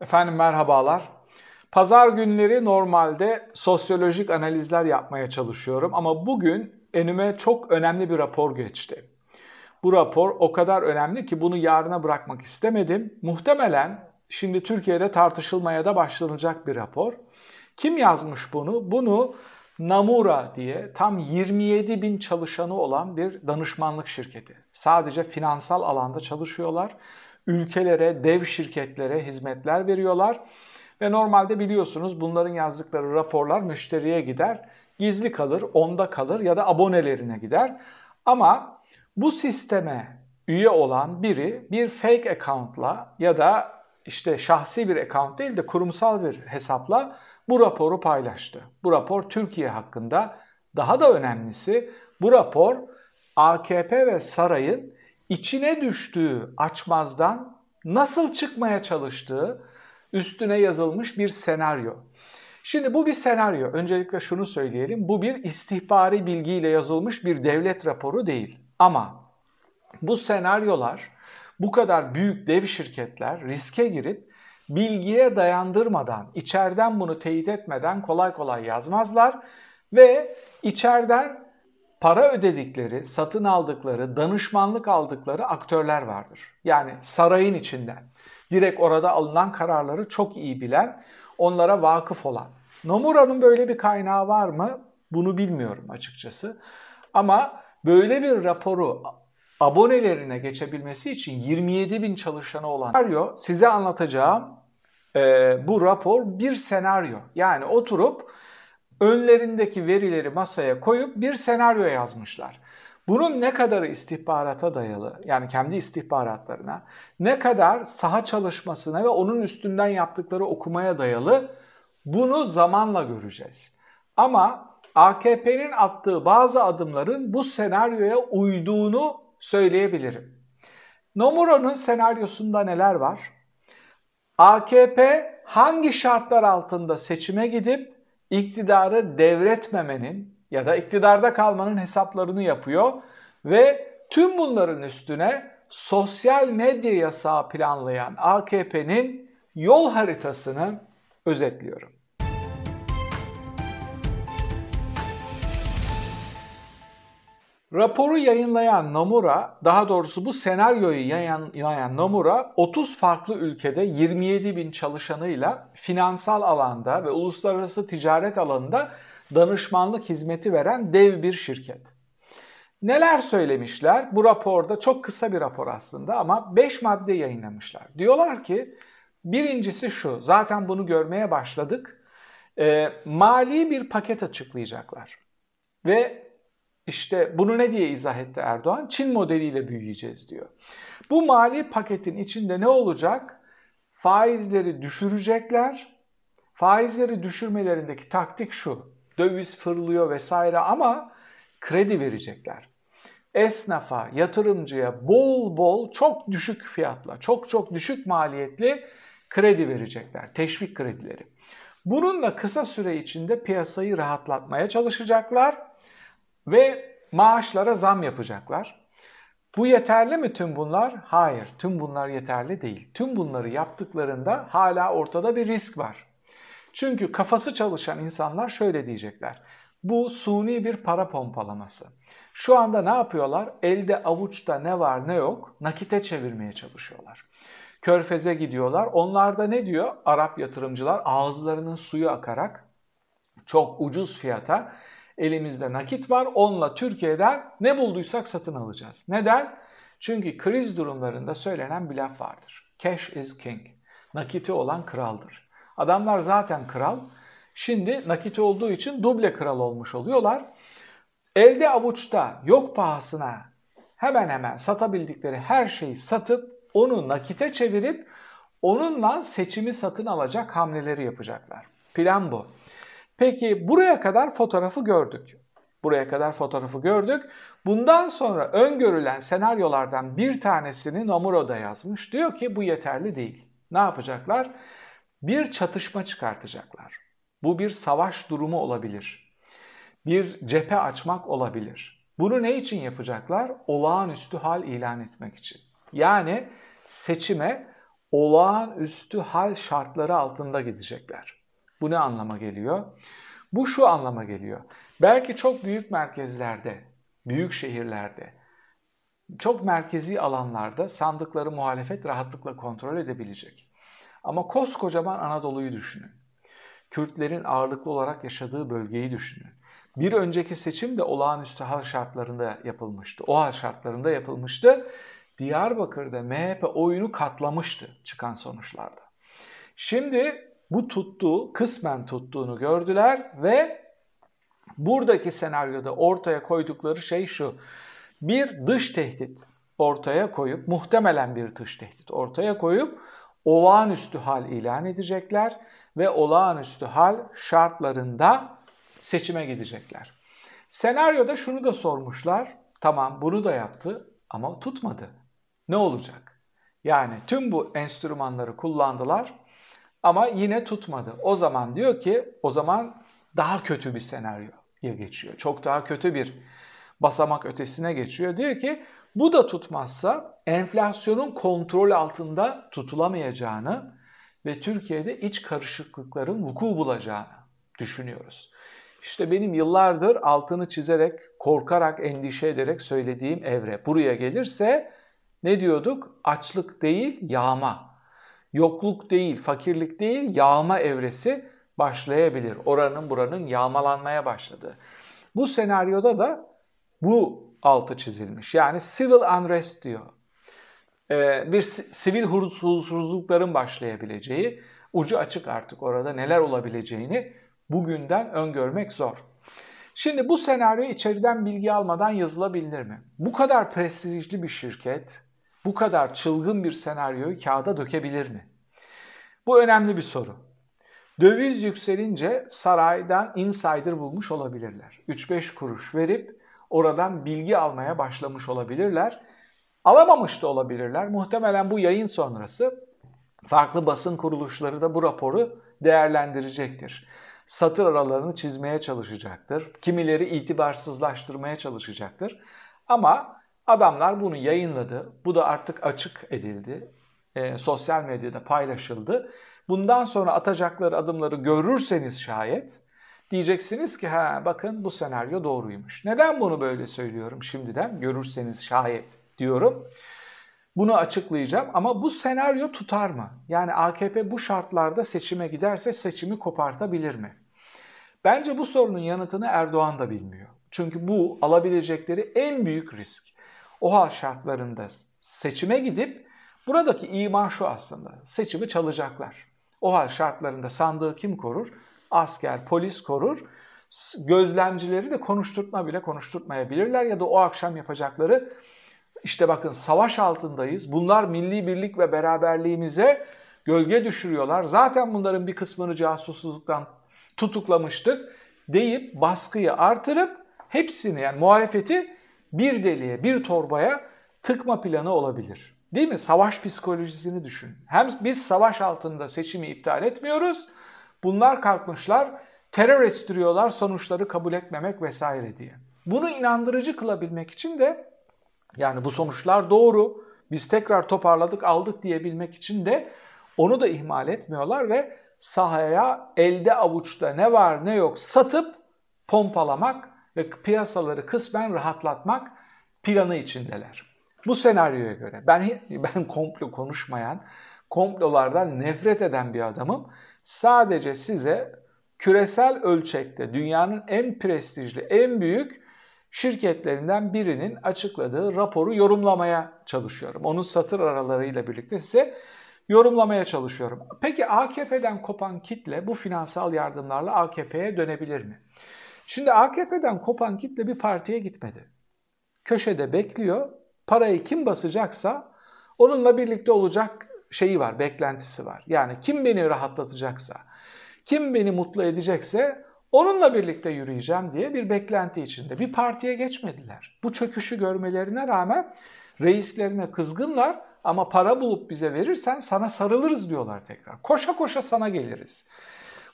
Efendim merhabalar. Pazar günleri normalde sosyolojik analizler yapmaya çalışıyorum ama bugün önüme çok önemli bir rapor geçti. Bu rapor o kadar önemli ki bunu yarına bırakmak istemedim. Muhtemelen şimdi Türkiye'de tartışılmaya da başlanacak bir rapor. Kim yazmış bunu? Bunu Namura diye tam 27 bin çalışanı olan bir danışmanlık şirketi. Sadece finansal alanda çalışıyorlar ülkelere, dev şirketlere hizmetler veriyorlar. Ve normalde biliyorsunuz bunların yazdıkları raporlar müşteriye gider. Gizli kalır, onda kalır ya da abonelerine gider. Ama bu sisteme üye olan biri bir fake account'la ya da işte şahsi bir account değil de kurumsal bir hesapla bu raporu paylaştı. Bu rapor Türkiye hakkında daha da önemlisi bu rapor AKP ve sarayın içine düştüğü açmazdan nasıl çıkmaya çalıştığı üstüne yazılmış bir senaryo. Şimdi bu bir senaryo. Öncelikle şunu söyleyelim. Bu bir istihbari bilgiyle yazılmış bir devlet raporu değil. Ama bu senaryolar bu kadar büyük dev şirketler riske girip bilgiye dayandırmadan, içeriden bunu teyit etmeden kolay kolay yazmazlar ve içeriden para ödedikleri, satın aldıkları, danışmanlık aldıkları aktörler vardır. Yani sarayın içinden. Direkt orada alınan kararları çok iyi bilen, onlara vakıf olan. Nomura'nın böyle bir kaynağı var mı? Bunu bilmiyorum açıkçası. Ama böyle bir raporu abonelerine geçebilmesi için 27 bin çalışanı olan senaryo size anlatacağım e, bu rapor bir senaryo. Yani oturup önlerindeki verileri masaya koyup bir senaryo yazmışlar. Bunun ne kadarı istihbarata dayalı yani kendi istihbaratlarına, ne kadar saha çalışmasına ve onun üstünden yaptıkları okumaya dayalı bunu zamanla göreceğiz. Ama AKP'nin attığı bazı adımların bu senaryoya uyduğunu söyleyebilirim. Nomura'nın senaryosunda neler var? AKP hangi şartlar altında seçime gidip iktidarı devretmemenin ya da iktidarda kalmanın hesaplarını yapıyor ve tüm bunların üstüne sosyal medya yasağı planlayan AKP'nin yol haritasını özetliyorum. Raporu yayınlayan Nomura, daha doğrusu bu senaryoyu yayınlayan Nomura 30 farklı ülkede 27 bin çalışanıyla finansal alanda ve uluslararası ticaret alanında danışmanlık hizmeti veren dev bir şirket. Neler söylemişler? Bu raporda çok kısa bir rapor aslında ama 5 madde yayınlamışlar. Diyorlar ki birincisi şu, zaten bunu görmeye başladık. E, mali bir paket açıklayacaklar. Ve işte bunu ne diye izah etti Erdoğan? Çin modeliyle büyüyeceğiz diyor. Bu mali paketin içinde ne olacak? Faizleri düşürecekler. Faizleri düşürmelerindeki taktik şu. Döviz fırlıyor vesaire ama kredi verecekler. Esnafa, yatırımcıya bol bol çok düşük fiyatla, çok çok düşük maliyetli kredi verecekler. Teşvik kredileri. Bununla kısa süre içinde piyasayı rahatlatmaya çalışacaklar ve maaşlara zam yapacaklar. Bu yeterli mi tüm bunlar? Hayır, tüm bunlar yeterli değil. Tüm bunları yaptıklarında hala ortada bir risk var. Çünkü kafası çalışan insanlar şöyle diyecekler. Bu suni bir para pompalaması. Şu anda ne yapıyorlar? Elde avuçta ne var ne yok nakite çevirmeye çalışıyorlar. Körfeze gidiyorlar. Onlar da ne diyor? Arap yatırımcılar ağızlarının suyu akarak çok ucuz fiyata elimizde nakit var. Onunla Türkiye'den ne bulduysak satın alacağız. Neden? Çünkü kriz durumlarında söylenen bir laf vardır. Cash is king. Nakiti olan kraldır. Adamlar zaten kral. Şimdi nakiti olduğu için duble kral olmuş oluyorlar. Elde avuçta yok pahasına hemen hemen satabildikleri her şeyi satıp onu nakite çevirip onunla seçimi satın alacak hamleleri yapacaklar. Plan bu. Peki buraya kadar fotoğrafı gördük. Buraya kadar fotoğrafı gördük. Bundan sonra öngörülen senaryolardan bir tanesini Nomura yazmış. Diyor ki bu yeterli değil. Ne yapacaklar? Bir çatışma çıkartacaklar. Bu bir savaş durumu olabilir. Bir cephe açmak olabilir. Bunu ne için yapacaklar? Olağanüstü hal ilan etmek için. Yani seçime olağanüstü hal şartları altında gidecekler. Bu ne anlama geliyor? Bu şu anlama geliyor. Belki çok büyük merkezlerde, büyük şehirlerde, çok merkezi alanlarda sandıkları muhalefet rahatlıkla kontrol edebilecek. Ama koskocaman Anadolu'yu düşünün. Kürtlerin ağırlıklı olarak yaşadığı bölgeyi düşünün. Bir önceki seçim de olağanüstü hal şartlarında yapılmıştı. O hal şartlarında yapılmıştı. Diyarbakır'da MHP oyunu katlamıştı çıkan sonuçlarda. Şimdi bu tuttuğu, kısmen tuttuğunu gördüler ve buradaki senaryoda ortaya koydukları şey şu. Bir dış tehdit ortaya koyup, muhtemelen bir dış tehdit ortaya koyup olağanüstü hal ilan edecekler ve olağanüstü hal şartlarında seçime gidecekler. Senaryoda şunu da sormuşlar. Tamam bunu da yaptı ama tutmadı. Ne olacak? Yani tüm bu enstrümanları kullandılar ama yine tutmadı. O zaman diyor ki o zaman daha kötü bir senaryoya geçiyor. Çok daha kötü bir basamak ötesine geçiyor. Diyor ki bu da tutmazsa enflasyonun kontrol altında tutulamayacağını ve Türkiye'de iç karışıklıkların vuku bulacağını düşünüyoruz. İşte benim yıllardır altını çizerek, korkarak, endişe ederek söylediğim evre buraya gelirse ne diyorduk? Açlık değil, yağma. Yokluk değil, fakirlik değil, yağma evresi başlayabilir. Oranın buranın yağmalanmaya başladı. Bu senaryoda da bu altı çizilmiş. Yani civil unrest diyor. Ee, bir sivil huzursuzlukların başlayabileceği, ucu açık artık orada neler olabileceğini bugünden öngörmek zor. Şimdi bu senaryo içeriden bilgi almadan yazılabilir mi? Bu kadar prestijli bir şirket, bu kadar çılgın bir senaryoyu kağıda dökebilir mi? Bu önemli bir soru. Döviz yükselince saraydan insider bulmuş olabilirler. 3-5 kuruş verip oradan bilgi almaya başlamış olabilirler. Alamamış da olabilirler. Muhtemelen bu yayın sonrası farklı basın kuruluşları da bu raporu değerlendirecektir. Satır aralarını çizmeye çalışacaktır. Kimileri itibarsızlaştırmaya çalışacaktır. Ama adamlar bunu yayınladı. Bu da artık açık edildi. E, sosyal medyada paylaşıldı. Bundan sonra atacakları adımları görürseniz şayet Diyeceksiniz ki ha bakın bu senaryo doğruymuş. Neden bunu böyle söylüyorum şimdiden? Görürseniz şayet diyorum. Bunu açıklayacağım ama bu senaryo tutar mı? Yani AKP bu şartlarda seçime giderse seçimi kopartabilir mi? Bence bu sorunun yanıtını Erdoğan da bilmiyor. Çünkü bu alabilecekleri en büyük risk. O hal şartlarında seçime gidip buradaki iman şu aslında. Seçimi çalacaklar. O hal şartlarında sandığı kim korur? asker, polis korur. Gözlemcileri de konuşturtma bile konuşturtmayabilirler ya da o akşam yapacakları işte bakın savaş altındayız. Bunlar milli birlik ve beraberliğimize gölge düşürüyorlar. Zaten bunların bir kısmını casusluktan tutuklamıştık deyip baskıyı artırıp hepsini yani muhalefeti bir deliğe, bir torbaya tıkma planı olabilir. Değil mi? Savaş psikolojisini düşün. Hem biz savaş altında seçimi iptal etmiyoruz Bunlar kalkmışlar terör estiriyorlar sonuçları kabul etmemek vesaire diye. Bunu inandırıcı kılabilmek için de yani bu sonuçlar doğru biz tekrar toparladık aldık diyebilmek için de onu da ihmal etmiyorlar ve sahaya elde avuçta ne var ne yok satıp pompalamak ve piyasaları kısmen rahatlatmak planı içindeler. Bu senaryoya göre ben ben komplo konuşmayan, komplolardan nefret eden bir adamım sadece size küresel ölçekte dünyanın en prestijli, en büyük şirketlerinden birinin açıkladığı raporu yorumlamaya çalışıyorum. Onun satır aralarıyla birlikte size yorumlamaya çalışıyorum. Peki AKP'den kopan kitle bu finansal yardımlarla AKP'ye dönebilir mi? Şimdi AKP'den kopan kitle bir partiye gitmedi. Köşede bekliyor. Parayı kim basacaksa onunla birlikte olacak şeyi var, beklentisi var. Yani kim beni rahatlatacaksa, kim beni mutlu edecekse onunla birlikte yürüyeceğim diye bir beklenti içinde. Bir partiye geçmediler. Bu çöküşü görmelerine rağmen reislerine kızgınlar ama para bulup bize verirsen sana sarılırız diyorlar tekrar. Koşa koşa sana geliriz.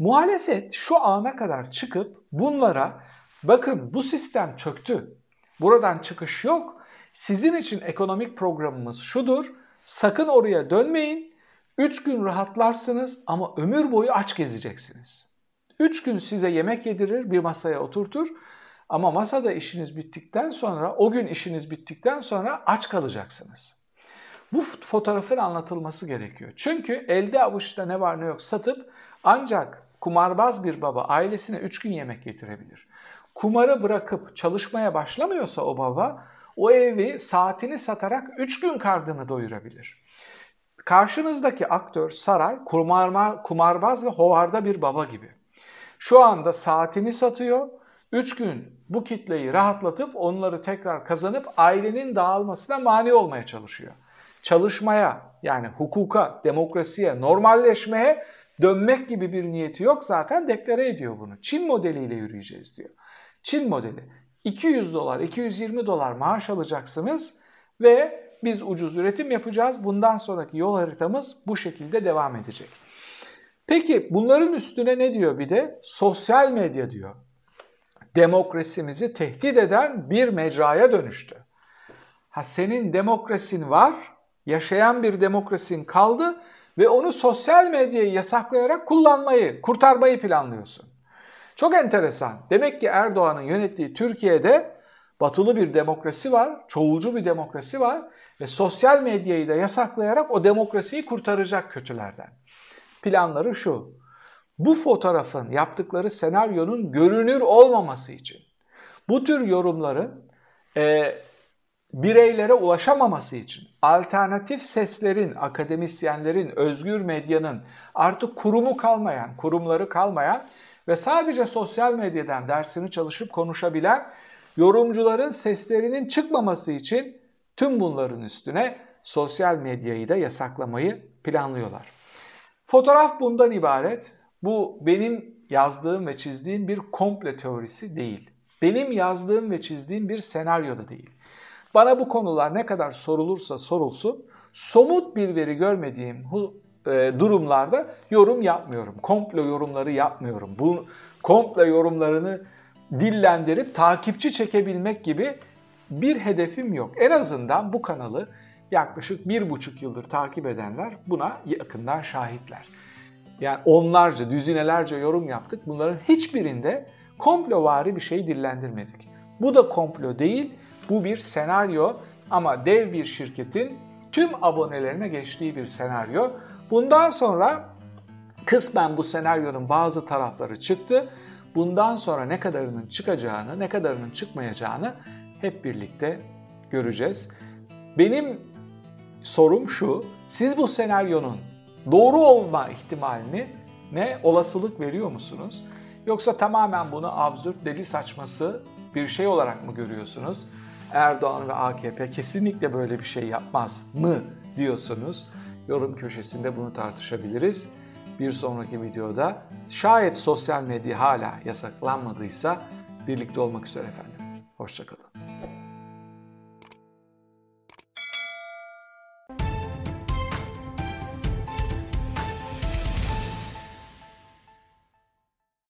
Muhalefet şu ana kadar çıkıp bunlara bakın bu sistem çöktü. Buradan çıkış yok. Sizin için ekonomik programımız şudur. Sakın oraya dönmeyin. 3 gün rahatlarsınız ama ömür boyu aç gezeceksiniz. 3 gün size yemek yedirir, bir masaya oturtur ama masada işiniz bittikten sonra, o gün işiniz bittikten sonra aç kalacaksınız. Bu fotoğrafın anlatılması gerekiyor. Çünkü elde avuçta ne var ne yok satıp ancak kumarbaz bir baba ailesine 3 gün yemek getirebilir. Kumarı bırakıp çalışmaya başlamıyorsa o baba o evi saatini satarak 3 gün karnını doyurabilir. Karşınızdaki aktör Saray kumarma, kumarbaz ve hovarda bir baba gibi. Şu anda saatini satıyor. 3 gün bu kitleyi rahatlatıp onları tekrar kazanıp ailenin dağılmasına mani olmaya çalışıyor. Çalışmaya yani hukuka, demokrasiye, normalleşmeye dönmek gibi bir niyeti yok zaten deklare ediyor bunu. Çin modeliyle yürüyeceğiz diyor. Çin modeli. 200 dolar, 220 dolar maaş alacaksınız ve biz ucuz üretim yapacağız. Bundan sonraki yol haritamız bu şekilde devam edecek. Peki bunların üstüne ne diyor bir de? Sosyal medya diyor. Demokrasimizi tehdit eden bir mecraya dönüştü. Ha senin demokrasin var, yaşayan bir demokrasin kaldı ve onu sosyal medyayı yasaklayarak kullanmayı, kurtarmayı planlıyorsun. Çok enteresan. Demek ki Erdoğan'ın yönettiği Türkiye'de batılı bir demokrasi var, çoğulcu bir demokrasi var ve sosyal medyayı da yasaklayarak o demokrasiyi kurtaracak kötülerden. Planları şu. Bu fotoğrafın yaptıkları senaryonun görünür olmaması için bu tür yorumların e, bireylere ulaşamaması için alternatif seslerin, akademisyenlerin, özgür medyanın artık kurumu kalmayan, kurumları kalmayan ve sadece sosyal medyadan dersini çalışıp konuşabilen yorumcuların seslerinin çıkmaması için tüm bunların üstüne sosyal medyayı da yasaklamayı planlıyorlar. Fotoğraf bundan ibaret. Bu benim yazdığım ve çizdiğim bir komple teorisi değil. Benim yazdığım ve çizdiğim bir senaryo da değil. Bana bu konular ne kadar sorulursa sorulsun, somut bir veri görmediğim e, durumlarda yorum yapmıyorum. Komplo yorumları yapmıyorum. Bu komplo yorumlarını dillendirip takipçi çekebilmek gibi bir hedefim yok. En azından bu kanalı yaklaşık bir buçuk yıldır takip edenler buna yakından şahitler. Yani onlarca, düzinelerce yorum yaptık. Bunların hiçbirinde komplovari bir şey dillendirmedik. Bu da komplo değil, bu bir senaryo ama dev bir şirketin tüm abonelerine geçtiği bir senaryo. Bundan sonra kısmen bu senaryonun bazı tarafları çıktı. Bundan sonra ne kadarının çıkacağını, ne kadarının çıkmayacağını hep birlikte göreceğiz. Benim sorum şu, siz bu senaryonun doğru olma ihtimalini ne olasılık veriyor musunuz? Yoksa tamamen bunu absürt, deli saçması bir şey olarak mı görüyorsunuz? Erdoğan ve AKP kesinlikle böyle bir şey yapmaz mı diyorsunuz? Yorum köşesinde bunu tartışabiliriz. Bir sonraki videoda şayet sosyal medya hala yasaklanmadıysa birlikte olmak üzere efendim. Hoşçakalın.